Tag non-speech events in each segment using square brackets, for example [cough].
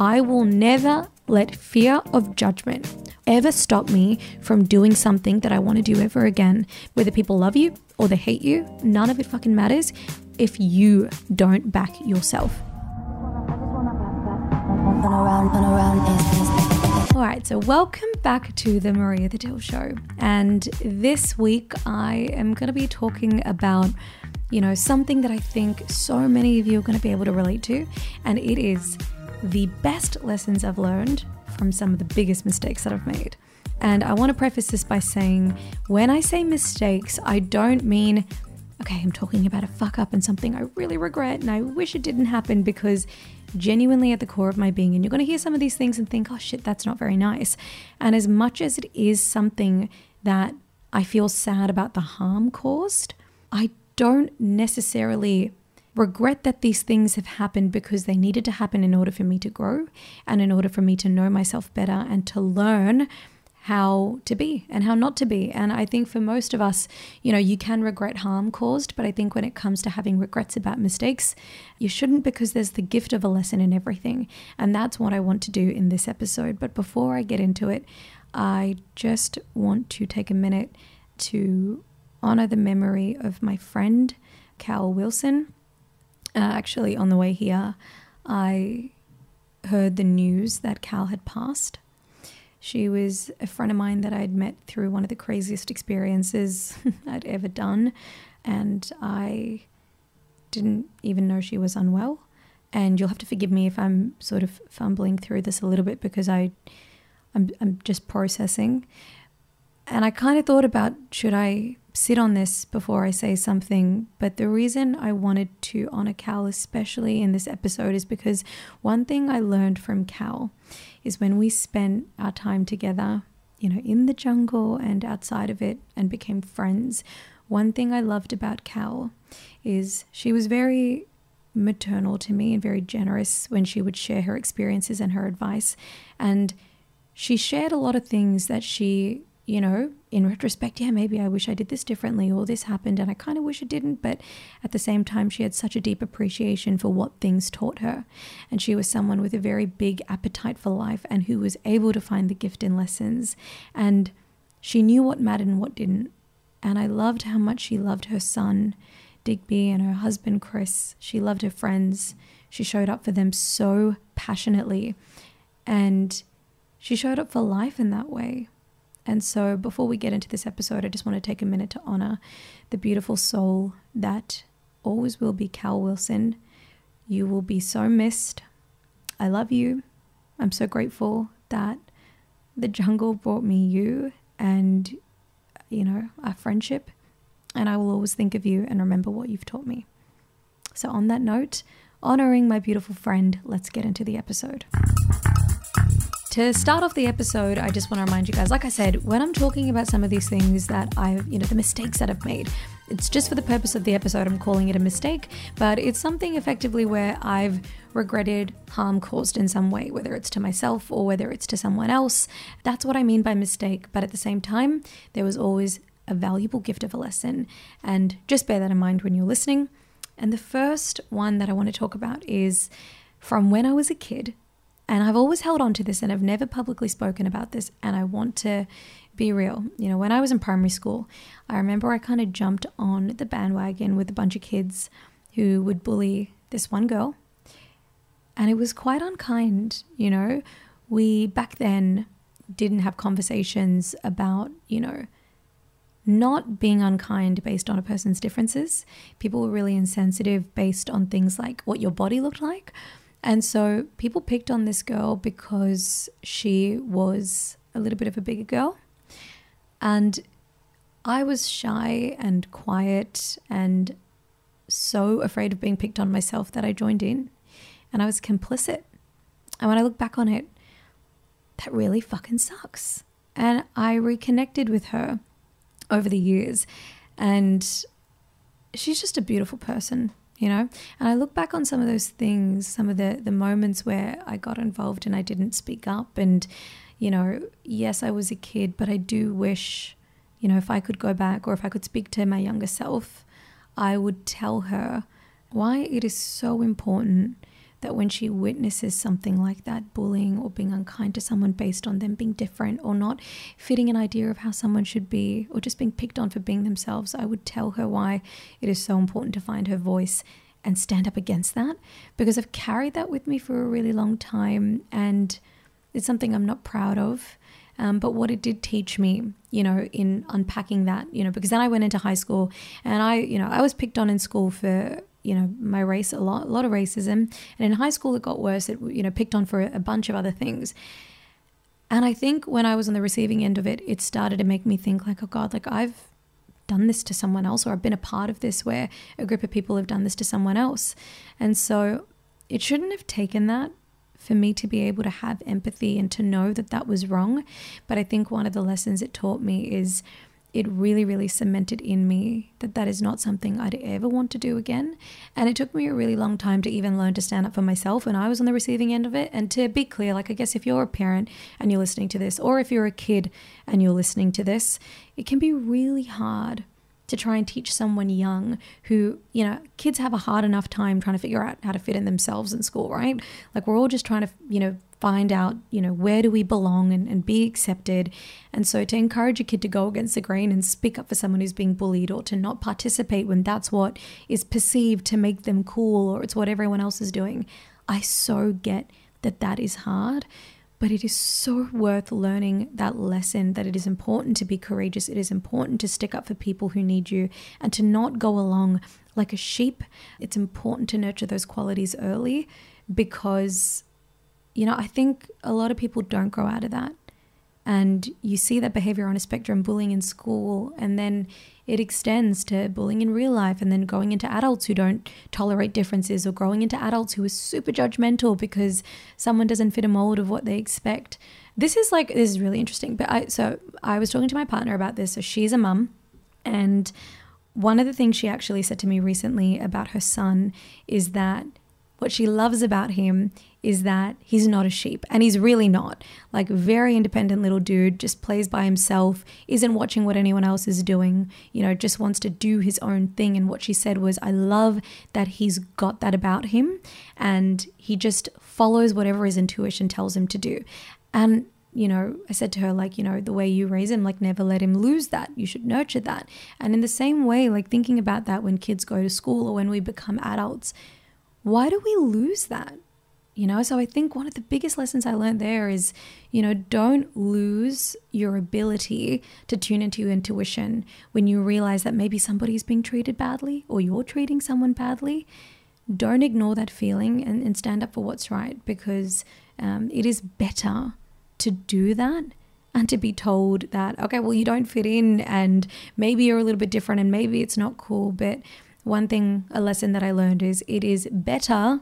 I will never let fear of judgment ever stop me from doing something that I want to do ever again. Whether people love you or they hate you, none of it fucking matters if you don't back yourself. All right, so welcome back to the Maria Thattil Show. And this week I am going to be talking about, you know, something that I think so many of you are going to be able to relate to. And it is the best lessons I've learned from some of the biggest mistakes that I've made. And I want to preface this by saying when I say mistakes, I don't mean, okay, I'm talking about a fuck up and something I really regret and I wish it didn't happen because genuinely at the core of my being, and you're going to hear some of these things and think, oh shit, that's not very nice. And as much as it is something that I feel sad about the harm caused, I don't necessarily regret that these things have happened because they needed to happen in order for me to grow and in order for me to know myself better and to learn how to be and how not to be. And I think for most of us, you know, you can regret harm caused, but I think when it comes to having regrets about mistakes, you shouldn't because there's the gift of a lesson in everything. And that's what I want to do in this episode. But before I get into it, I just want to take a minute to honor the memory of my friend, Cal Wilson. Uh, actually, on the way here, I heard the news that Cal had passed. She was a friend of mine that I'd met through one of the craziest experiences [laughs] I'd ever done, and I didn't even know she was unwell. And you'll have to forgive me if I'm sort of fumbling through this a little bit because I, I'm, I'm just processing. And I kind of thought about should I sit on this before I say something. But the reason I wanted to honor Cal, especially in this episode, is because one thing I learned from Cal is when we spent our time together, you know, in the jungle and outside of it and became friends. One thing I loved about Cal is she was very maternal to me and very generous when she would share her experiences and her advice. And she shared a lot of things that she you know, in retrospect, yeah, maybe I wish I did this differently or this happened and I kind of wish it didn't. But at the same time, she had such a deep appreciation for what things taught her. And she was someone with a very big appetite for life and who was able to find the gift in lessons. And she knew what mattered and what didn't. And I loved how much she loved her son, Digby, and her husband, Chris. She loved her friends. She showed up for them so passionately. And she showed up for life in that way. And so, before we get into this episode, I just want to take a minute to honor the beautiful soul that always will be Cal Wilson. You will be so missed. I love you. I'm so grateful that the jungle brought me you and, you know, our friendship. And I will always think of you and remember what you've taught me. So, on that note, honoring my beautiful friend, let's get into the episode. To start off the episode, I just want to remind you guys, like I said, when I'm talking about some of these things that I've, you know, the mistakes that I've made, it's just for the purpose of the episode, I'm calling it a mistake, but it's something effectively where I've regretted harm caused in some way, whether it's to myself or whether it's to someone else. That's what I mean by mistake. But at the same time, there was always a valuable gift of a lesson. And just bear that in mind when you're listening. And the first one that I want to talk about is from when I was a kid and I've always held on to this and I've never publicly spoken about this. And I want to be real. You know, when I was in primary school, I remember I kind of jumped on the bandwagon with a bunch of kids who would bully this one girl. And it was quite unkind, you know. We back then didn't have conversations about, you know, not being unkind based on a person's differences. People were really insensitive based on things like what your body looked like and so people picked on this girl because she was a little bit of a bigger girl. And I was shy and quiet and so afraid of being picked on myself that I joined in and I was complicit. And when I look back on it, that really fucking sucks. And I reconnected with her over the years and she's just a beautiful person you know? And i look back on some of those things some of the the moments where i got involved and i didn't speak up and you know yes i was a kid but i do wish you know if i could go back or if i could speak to my younger self i would tell her why it is so important that when she witnesses something like that, bullying or being unkind to someone based on them being different or not fitting an idea of how someone should be or just being picked on for being themselves, I would tell her why it is so important to find her voice and stand up against that because I've carried that with me for a really long time and it's something I'm not proud of. Um, but what it did teach me, you know, in unpacking that, you know, because then I went into high school and I, you know, I was picked on in school for you know my race a lot a lot of racism. And in high school it got worse. It you know picked on for a bunch of other things. And i think when i was on the receiving end of it it started to make me think like oh god like i've done this to someone else or i've been a part of this where a group of people have done this to someone else. And so it shouldn't have taken that for me to be able to have empathy and to know that that was wrong. But i think one of the lessons it taught me is it really, really cemented in me that that is not something I'd ever want to do again. And it took me a really long time to even learn to stand up for myself when I was on the receiving end of it. And to be clear, like, I guess if you're a parent and you're listening to this, or if you're a kid and you're listening to this, it can be really hard to try and teach someone young who, you know, kids have a hard enough time trying to figure out how to fit in themselves in school, right? Like, we're all just trying to, you know, find out, you know, where do we belong and, and be accepted. And so to encourage a kid to go against the grain and speak up for someone who's being bullied or to not participate when that's what is perceived to make them cool or it's what everyone else is doing, I so get that that is hard. But it is so worth learning that lesson that it is important to be courageous. It is important to stick up for people who need you and to not go along like a sheep. It's important to nurture those qualities early because you know, I think a lot of people don't grow out of that. And you see that behavior on a spectrum, bullying in school, and then it extends to bullying in real life, and then going into adults who don't tolerate differences, or growing into adults who are super judgmental because someone doesn't fit a mold of what they expect. This is like, this is really interesting. But I, so I was talking to my partner about this. So she's a mum, and one of the things she actually said to me recently about her son is that what she loves about him is that he's not a sheep and he's really not. Like very independent little dude, just plays by himself, isn't watching what anyone else is doing, you know, just wants to do his own thing and what she said was I love that he's got that about him and he just follows whatever his intuition tells him to do. And you know, I said to her, like, you know, the way you raise him, like, never let him lose that. You should nurture that. And in the same way, like, thinking about that when kids go to school or when we become adults, why do we lose that? You know, so I think one of the biggest lessons I learned there is, you know, don't lose your ability to tune into your intuition when you realize that maybe somebody's being treated badly or you're treating someone badly. Don't ignore that feeling and, and stand up for what's right because um, it is better to do that and to be told that, okay, well, you don't fit in and maybe you're a little bit different and maybe it's not cool, but one thing, a lesson that I learned is it is better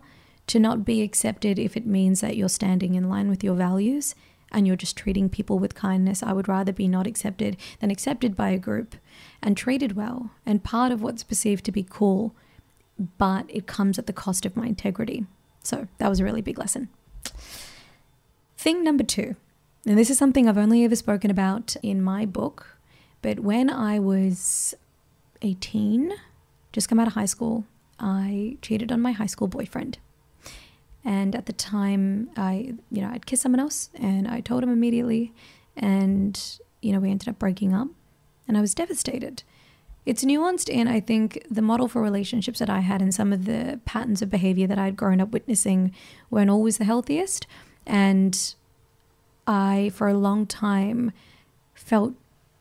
to not be accepted if it means that you're standing in line with your values and you're just treating people with kindness. I would rather be not accepted than accepted by a group and treated well and part of what's perceived to be cool, but it comes at the cost of my integrity. So that was a really big lesson. Thing number two, and this is something I've only ever spoken about in my book, but when I was 18, just come out of high school, I cheated on my high school boyfriend. And at the time, I, you know, I'd kissed someone else and I told him immediately. And, you know, we ended up breaking up and I was devastated. It's nuanced in, I think, the model for relationships that I had and some of the patterns of behavior that I'd grown up witnessing weren't always the healthiest. And I, for a long time, felt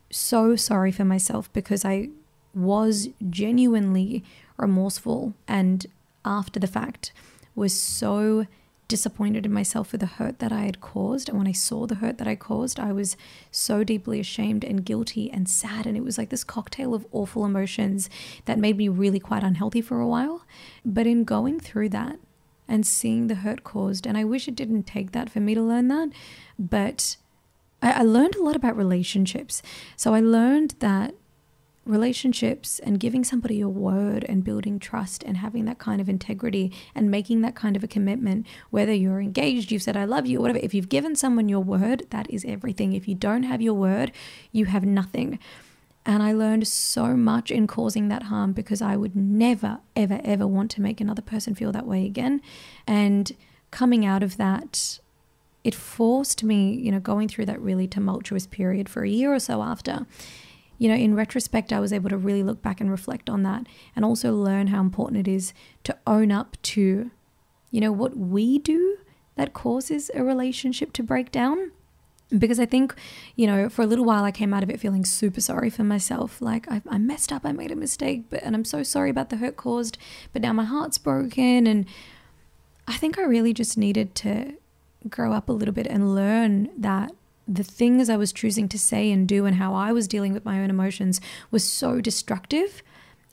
so sorry for myself because I was genuinely remorseful and after the fact was so disappointed in myself for the hurt that I had caused. And when I saw the hurt that I caused, I was so deeply ashamed and guilty and sad. And it was like this cocktail of awful emotions that made me really quite unhealthy for a while. But in going through that and seeing the hurt caused, and I wish it didn't take that for me to learn that, but I, I learned a lot about relationships. So I learned that relationships and giving somebody your word and building trust and having that kind of integrity and making that kind of a commitment, whether you're engaged, you've said, I love you, whatever, if you've given someone your word, that is everything. If you don't have your word, you have nothing. And I learned so much in causing that harm because I would never, ever, ever want to make another person feel that way again. And coming out of that, it forced me, you know, going through that really tumultuous period for a year or so after. You know, in retrospect, I was able to really look back and reflect on that and also learn how important it is to own up to, you know, what we do that causes a relationship to break down because I think, you know, for a little while I came out of it feeling super sorry for myself. Like I, I messed up, I made a mistake, but and I'm so sorry about the hurt caused. But now my heart's broken, and I think I really just needed to grow up a little bit and learn that the things I was choosing to say and do and how I was dealing with my own emotions was so destructive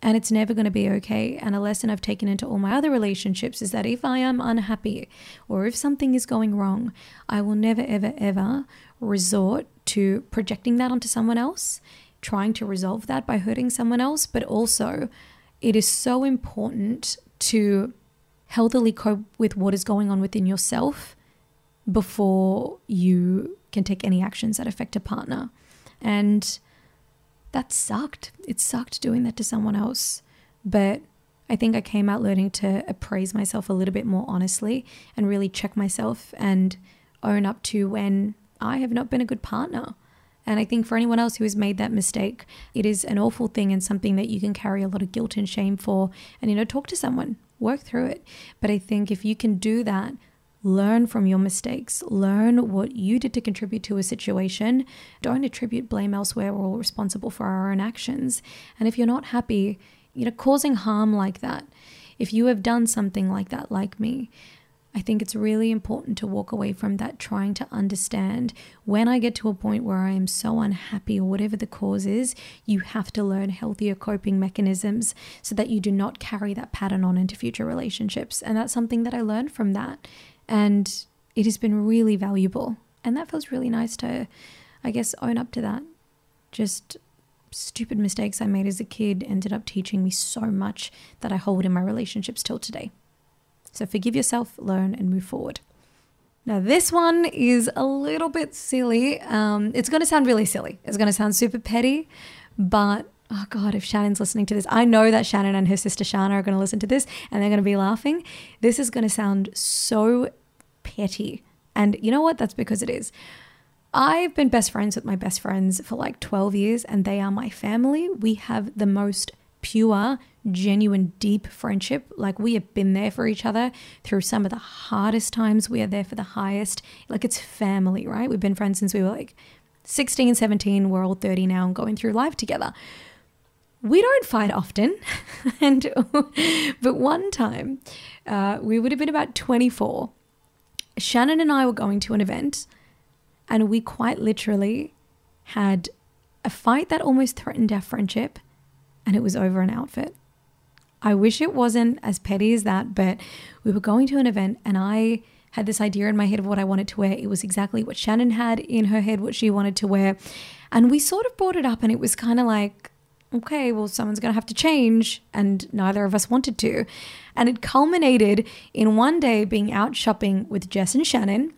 and it's never going to be okay. And a lesson I've taken into all my other relationships is that if I am unhappy or if something is going wrong, I will never, ever, ever resort to projecting that onto someone else, trying to resolve that by hurting someone else. But also, it is so important to healthily cope with what is going on within yourself before you can take any actions that affect a partner. And that sucked. It sucked doing that to someone else. But I think I came out learning to appraise myself a little bit more honestly and really check myself and own up to when I have not been a good partner. And I think for anyone else who has made that mistake, it is an awful thing and something that you can carry a lot of guilt and shame for. And, you know, talk to someone, work through it. But I think if you can do that Learn from your mistakes. Learn what you did to contribute to a situation. Don't attribute blame elsewhere. We're all responsible for our own actions. And if you're not happy, you know, causing harm like that, if you have done something like that, like me, I think it's really important to walk away from that trying to understand when I get to a point where I am so unhappy or whatever the cause is, you have to learn healthier coping mechanisms so that you do not carry that pattern on into future relationships. And that's something that I learned from that. And it has been really valuable. And that feels really nice to, I guess, own up to that. Just stupid mistakes I made as a kid ended up teaching me so much that I hold in my relationships till today. So forgive yourself, learn, and move forward. Now, this one is a little bit silly. Um, it's going to sound really silly. It's going to sound super petty, but oh God, if Shannon's listening to this, I know that Shannon and her sister Shana are going to listen to this and they're going to be laughing. This is going to sound so petty. And you know what? That's because it is. I've been best friends with my best friends for like 12 years and they are my family. We have the most pure, genuine, deep friendship. Like we have been there for each other through some of the hardest times. We are there for the highest. Like it's family, right? We've been friends since we were like 16, 17. We're all 30 now and going through life together we don't fight often. [laughs] and but one time, uh, we would have been about 24. Shannon and I were going to an event, and we quite literally had a fight that almost threatened our friendship, and it was over an outfit. I wish it wasn't as petty as that, but we were going to an event, and I had this idea in my head of what I wanted to wear. It was exactly what Shannon had in her head, what she wanted to wear. And we sort of brought it up, and it was kind of like, okay, well, someone's going to have to change. And neither of us wanted to. And it culminated in one day being out shopping with Jess and Shannon.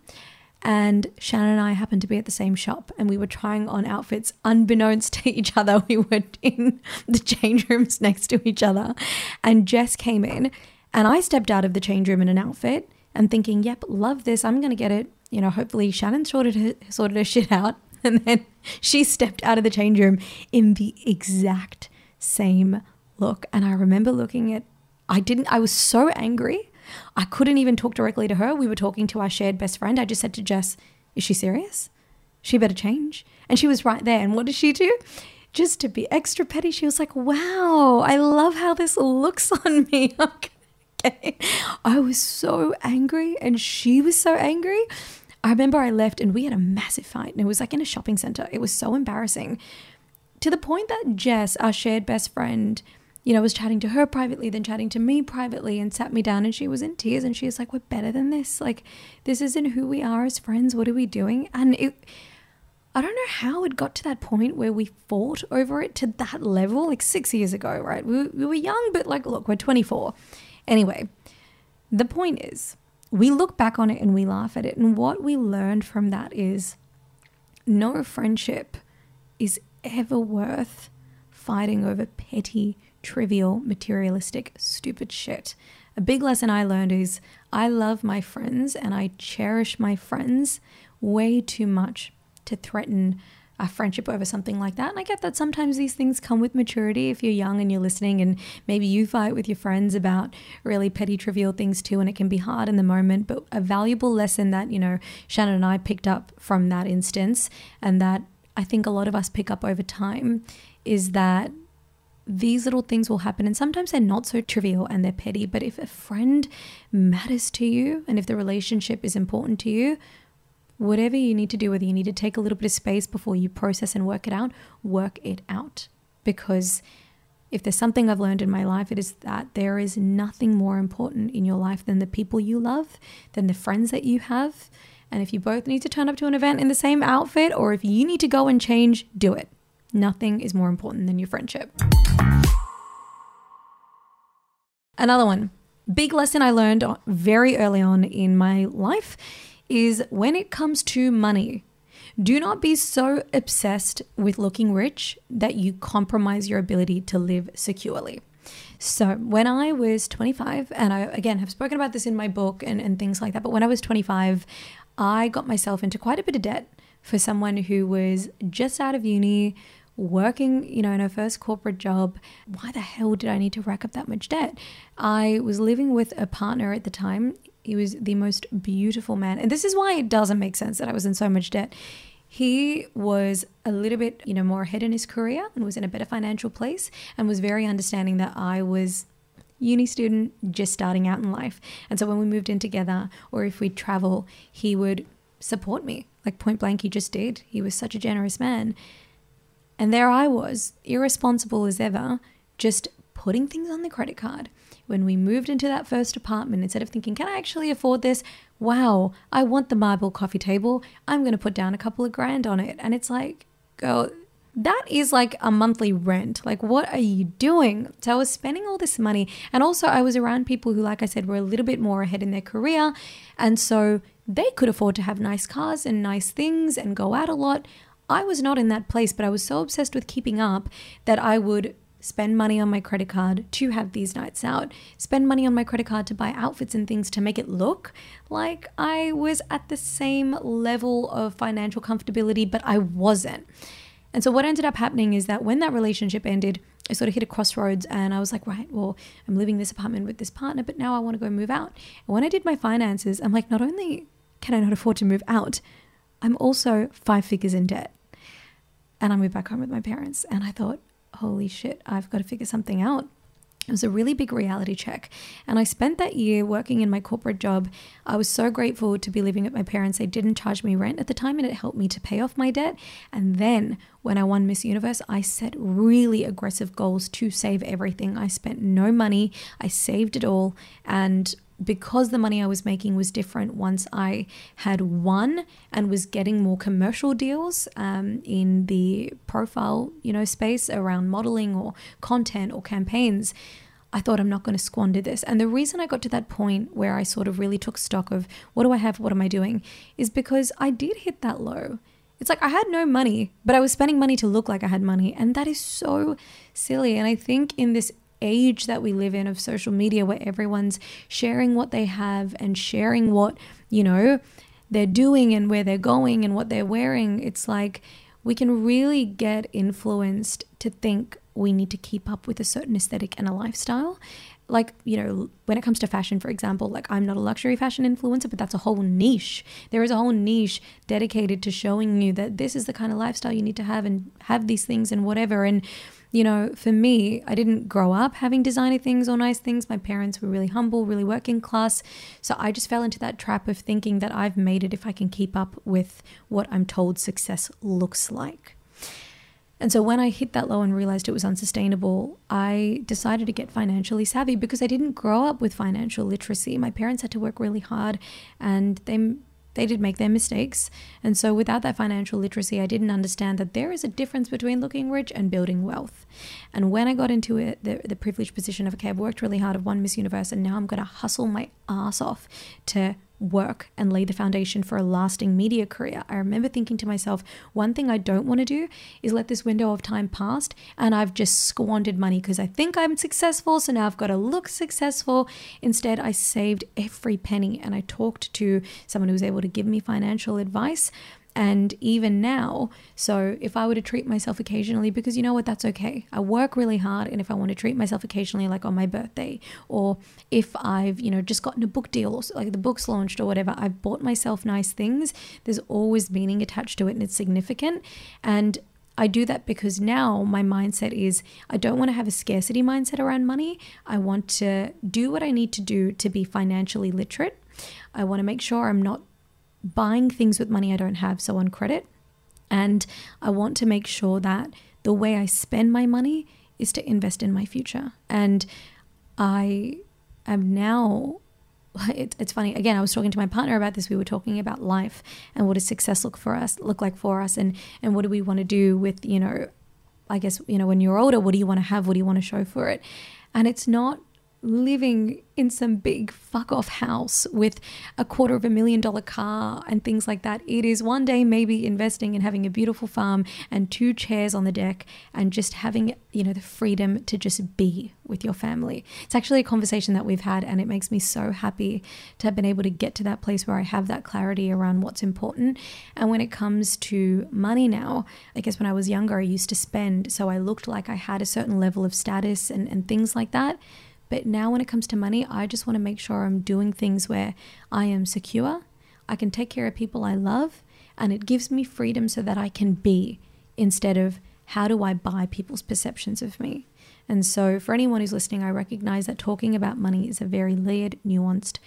And Shannon and I happened to be at the same shop and we were trying on outfits unbeknownst [laughs] to each other. We were in the change rooms next to each other. And Jess came in and I stepped out of the change room in an outfit and thinking, yep, love this. I'm going to get it. You know, hopefully Shannon sorted her, sorted her [laughs] shit out. [laughs] And then she stepped out of the change room in the exact same look. And I remember looking at, I didn't, I was so angry. I couldn't even talk directly to her. We were talking to our shared best friend. I just said to Jess, Is she serious? She better change. And she was right there. And what did she do? Just to be extra petty, she was like, Wow, I love how this looks on [laughs] me. [laughs] okay. I was so angry, and she was so angry. I remember I left and we had a massive fight, and it was like in a shopping center. It was so embarrassing to the point that Jess, our shared best friend, you know, was chatting to her privately, then chatting to me privately, and sat me down and she was in tears and she was like, We're better than this. Like, this isn't who we are as friends. What are we doing? And it, I don't know how it got to that point where we fought over it to that level, like six years ago, right? We, we were young, but like, look, we're 24. Anyway, the point is, we look back on it and we laugh at it. And what we learned from that is no friendship is ever worth fighting over petty, trivial, materialistic, stupid shit. A big lesson I learned is I love my friends and I cherish my friends way too much to threaten a friendship over something like that. And I get that sometimes these things come with maturity if you're young and you're listening, and maybe you fight with your friends about really petty, trivial things too, and it can be hard in the moment. But a valuable lesson that, you know, Shannon and I picked up from that instance, and that I think a lot of us pick up over time, is that these little things will happen and sometimes they're not so trivial and they're petty but if a friend matters to you and if the relationship is important to you whatever you need to do, whether you need to take a little bit of space before you process and work it out, work it out. Because if there's something I've learned in my life, it is that there is nothing more important in your life than the people you love, than the friends that you have. And if you both need to turn up to an event in the same outfit, or if you need to go and change, do it. Nothing is more important than your friendship. Another one. Big lesson I learned very early on in my life is when it comes to money, do not be so obsessed with looking rich that you compromise your ability to live securely. So, when I was 25, and I again have spoken about this in my book and, and things like that, but when I was 25, I got myself into quite a bit of debt for someone who was just out of uni, working, you know, in her first corporate job. Why the hell did I need to rack up that much debt? I was living with a partner at the time he was the most beautiful man. And this is why it doesn't make sense that I was in so much debt. He was a little bit, you know, more ahead in his career and was in a better financial place and was very understanding that I was uni student just starting out in life. And so when we moved in together or if we'd travel, he would support me. Like point blank, he just did. He was such a generous man. And there I was, irresponsible as ever, just putting things on the credit card when we moved into that first apartment, instead of thinking, can I actually afford this? Wow, I want the marble coffee table. I'm going to put down a couple of grand on it. And it's like, girl, that is like a monthly rent. Like, what are you doing? So I was spending all this money. And also, I was around people who, like I said, were a little bit more ahead in their career. And so they could afford to have nice cars and nice things and go out a lot. I was not in that place, but I was so obsessed with keeping up that I would spend money on my credit card to have these nights out, spend money on my credit card to buy outfits and things to make it look like I was at the same level of financial comfortability, but I wasn't. And so, what ended up happening is that when that relationship ended, I sort of hit a crossroads and I was like, right, well, I'm living this apartment with this partner, but now I want to go move out. And when I did my finances, I'm like, not only can I not afford to move out, I'm also five figures in debt. And I moved back home with my parents. And I thought, holy shit, I've got to figure something out. It was a really big reality check. And I spent that year working in my corporate job. I was so grateful to be living at my parents. They didn't charge me rent at the time and it helped me to pay off my debt. And then when I won Miss Universe, I set really aggressive goals to save everything. I spent no money, I saved it all. And because the money I was making was different once I had won and was getting more commercial deals um, in the profile, you know, space around modeling or content or campaigns, I thought I'm not going to squander this. And the reason I got to that point where I sort of really took stock of what do I have, what am I doing, is because I did hit that low. It's like I had no money, but I was spending money to look like I had money. And that is so silly. And I think in this age that we live in of social media where everyone's sharing what they have and sharing what, you know, they're doing and where they're going and what they're wearing, it's like we can really get influenced to think we need to keep up with a certain aesthetic and a lifestyle. Like, you know, when it comes to fashion, for example, like I'm not a luxury fashion influencer, but that's a whole niche. There is a whole niche dedicated to showing you that this is the kind of lifestyle you need to have and have these things and whatever. And you know, for me, I didn't grow up having designer things or nice things. My parents were really humble, really working class. So I just fell into that trap of thinking that I've made it if I can keep up with what I'm told success looks like. And so when I hit that low and realized it was unsustainable, I decided to get financially savvy because I didn't grow up with financial literacy. My parents had to work really hard and they they did make their mistakes. And so, without that financial literacy, I didn't understand that there is a difference between looking rich and building wealth. And when I got into it, the, the privileged position of, okay, I've worked really hard, I've won Miss Universe, and now I'm going to hustle my ass off to work and lay the foundation for a lasting media career. I remember thinking to myself, one thing I don't want to do is let this window of time pass and I've just squandered money because I think I'm successful, so now I've got to look successful. Instead, I saved every penny and I talked to someone who was able to give me financial advice and even now. So if I were to treat myself occasionally, because you know what, that's okay. I work really hard, and if I want to treat myself occasionally, like on my birthday, or if I've you know just gotten a book deal, or like the book's launched or whatever, I've bought myself nice things. There's always meaning attached to it, and it's significant. And I do that because now my mindset is I don't want to have a scarcity mindset around money. I want to do what I need to do to be financially literate. I want to make sure I'm not buying things with money I don't have, so on credit. And I want to make sure that the way I spend my money is to invest in my future. And I am now [laughs] it, it's funny again i was talking to my partner about this we were talking about life and what does success look for us look like for us and and what do we want to do with you know i guess you know when you're older what do you want to have what do you want to show for it and it's not living in some big fuck off house with a quarter of a million dollar car and things like that. It is one day maybe investing in having a beautiful farm and two chairs on the deck and just having, you know, the freedom to just be with your family. It's actually a conversation that we've had and it makes me so happy to have been able to get to that place where I have that clarity around what's important. And when it comes to money now, I guess when I was younger, I used to spend so I looked like I had a certain level of status and, and things like that. But now, when it comes to money, I just want to make sure I'm doing things where I am secure, I can take care of people I love, and it gives me freedom so that I can be instead of how do I buy people's perceptions of me. And so, for anyone who's listening, I recognize that talking about money is a very layered, nuanced,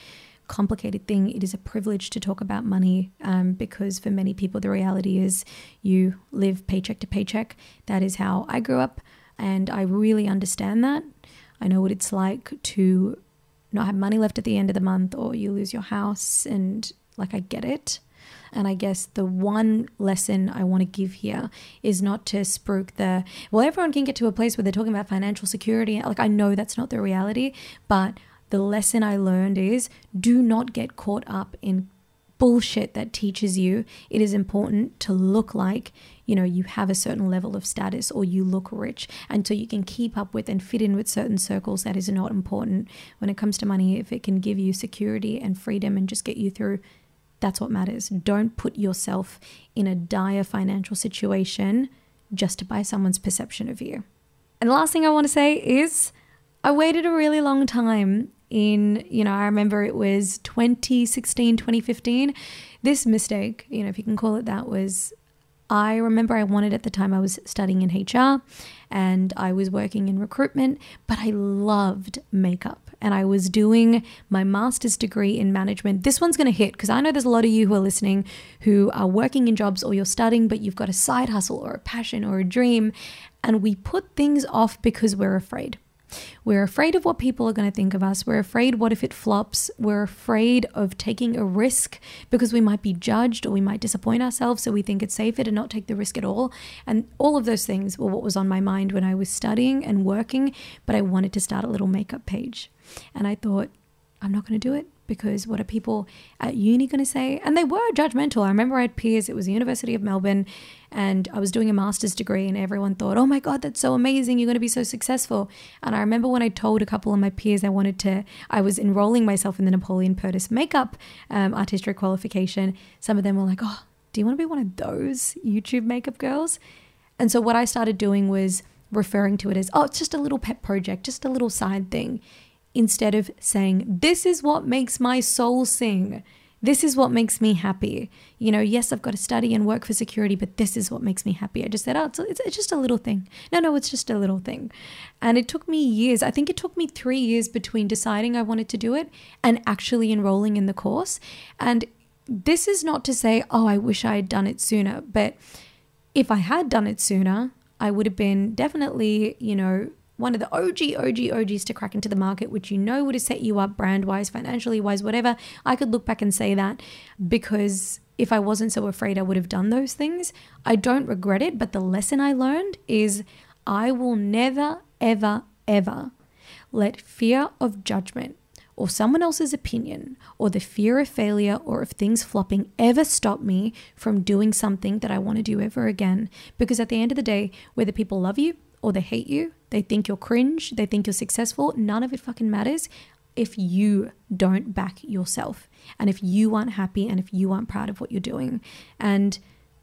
complicated thing. It is a privilege to talk about money um, because for many people, the reality is you live paycheck to paycheck. That is how I grew up, and I really understand that. I know what it's like to not have money left at the end of the month or you lose your house and like I get it. And I guess the one lesson I want to give here is not to spruik the, well, everyone can get to a place where they're talking about financial security. Like, I know that's not the reality, but the lesson I learned is do not get caught up in bullshit that teaches you it is important to look like you know you have a certain level of status or you look rich. And so you can keep up with and fit in with certain circles that is not important when it comes to money if it can give you security and freedom and just get you through that's what matters. Don't put yourself in a dire financial situation just to buy someone's perception of you. And the last thing i want to say is I waited a really long time in, you know, I remember it was 2016, 2015. This mistake, you know, if you can call it that, was I remember I wanted at the time I was studying in HR and I was working in recruitment, but I loved makeup and I was doing my master's degree in management. This one's going to hit because I know there's a lot of you who are listening who are working in jobs or you're studying, but you've got a side hustle or a passion or a dream. And we put things off because we're afraid. We're afraid of what people are going to think of us. We're afraid, what if it flops? We're afraid of taking a risk because we might be judged or we might disappoint ourselves. So we think it's safer to not take the risk at all. And all of those things were what was on my mind when I was studying and working, but I wanted to start a little makeup page. And I thought, I'm not going to do it because what are people at uni going to say? And they were judgmental. I remember I had peers, it was the University of Melbourne, and I was doing a master's degree, and everyone thought, oh my God, that's so amazing. You're going to be so successful. And I remember when I told a couple of my peers I wanted to, I was enrolling myself in the Napoleon Perdis makeup um, artistic qualification, some of them were like, oh, do you want to be one of those YouTube makeup girls? And so what I started doing was referring to it as, oh, it's just a little pet project, just a little side thing instead of saying, This is what makes my soul sing. This is what makes me happy. You know, yes, I've got to study and work for security, but this is what makes me happy. I just said, oh, it's, it's, it's just a little thing. No, no, it's just a little thing. And it took me years. I think it took me three years between deciding I wanted to do it and actually enrolling in the course. And this is not to say, oh, I wish I had done it sooner. But if I had done it sooner, I would have been definitely, you know, one of the OG, OG, OGs to crack into the market, which you know would have set you up brand wise, financially wise, whatever. I could look back and say that because if I wasn't so afraid, I would have done those things. I don't regret it, but the lesson I learned is I will never, ever, ever let fear of judgment or someone else's opinion or the fear of failure or of things flopping ever stop me from doing something that I want to do ever again. Because at the end of the day, whether people love you or they hate you, they think you're cringe, they think you're successful, none of it fucking matters if you don't back yourself and if you aren't happy and if you aren't proud of what you're doing. And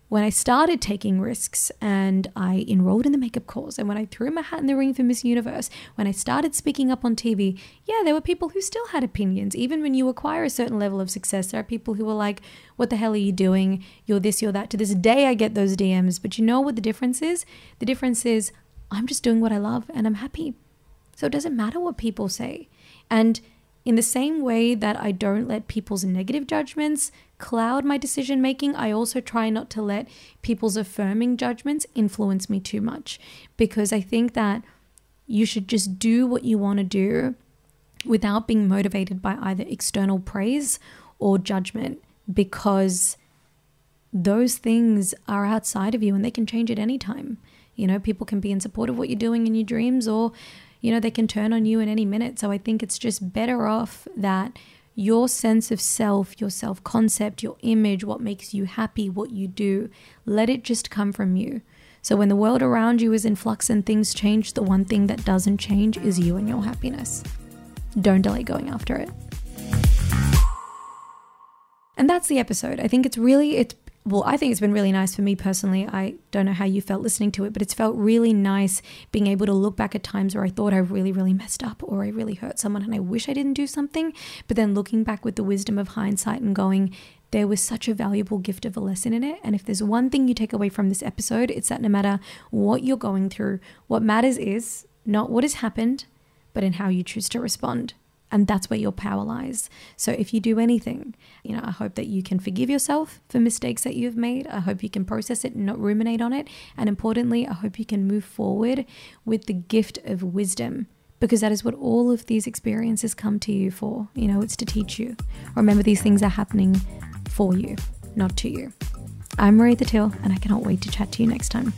when I started taking risks and I enrolled in the makeup course and when I threw my hat in the ring for Miss Universe, when I started speaking up on TV, yeah, there were people who still had opinions. Even when you acquire a certain level of success, there are people who are like, what the hell are you doing? You're this, you're that. To this day, I get those DMs. But you know what the difference is? The difference is I'm just doing what I love and I'm happy. So it doesn't matter what people say. And in the same way that I don't let people's negative judgments cloud my decision making, I also try not to let people's affirming judgments influence me too much because I think that you should just do what you want to do without being motivated by either external praise or judgment because those things are outside of you and they can change at any time. You know, people can be in support of what you're doing in your dreams or you know, they can turn on you in any minute. So I think it's just better off that your sense of self, your self concept, your image, what makes you happy, what you do, let it just come from you. So when the world around you is in flux and things change, the one thing that doesn't change is you and your happiness. Don't delay going after it. And that's the episode. I think it's really it's well, I think it's been really nice for me personally. I don't know how you felt listening to it, but it's felt really nice being able to look back at times where I thought I really, really messed up or I really hurt someone and I wish I didn't do something. But then looking back with the wisdom of hindsight and going, there was such a valuable gift of a lesson in it. And if there's one thing you take away from this episode, it's that no matter what you're going through, what matters is not what has happened, but in how you choose to respond. And that's where your power lies. So if you do anything, you know, I hope that you can forgive yourself for mistakes that you've made. I hope you can process it and not ruminate on it. And importantly, I hope you can move forward with the gift of wisdom because that is what all of these experiences come to you for. You know, it's to teach you. Remember, these things are happening for you, not to you. I'm Maria Thattil, and I cannot wait to chat to you next time.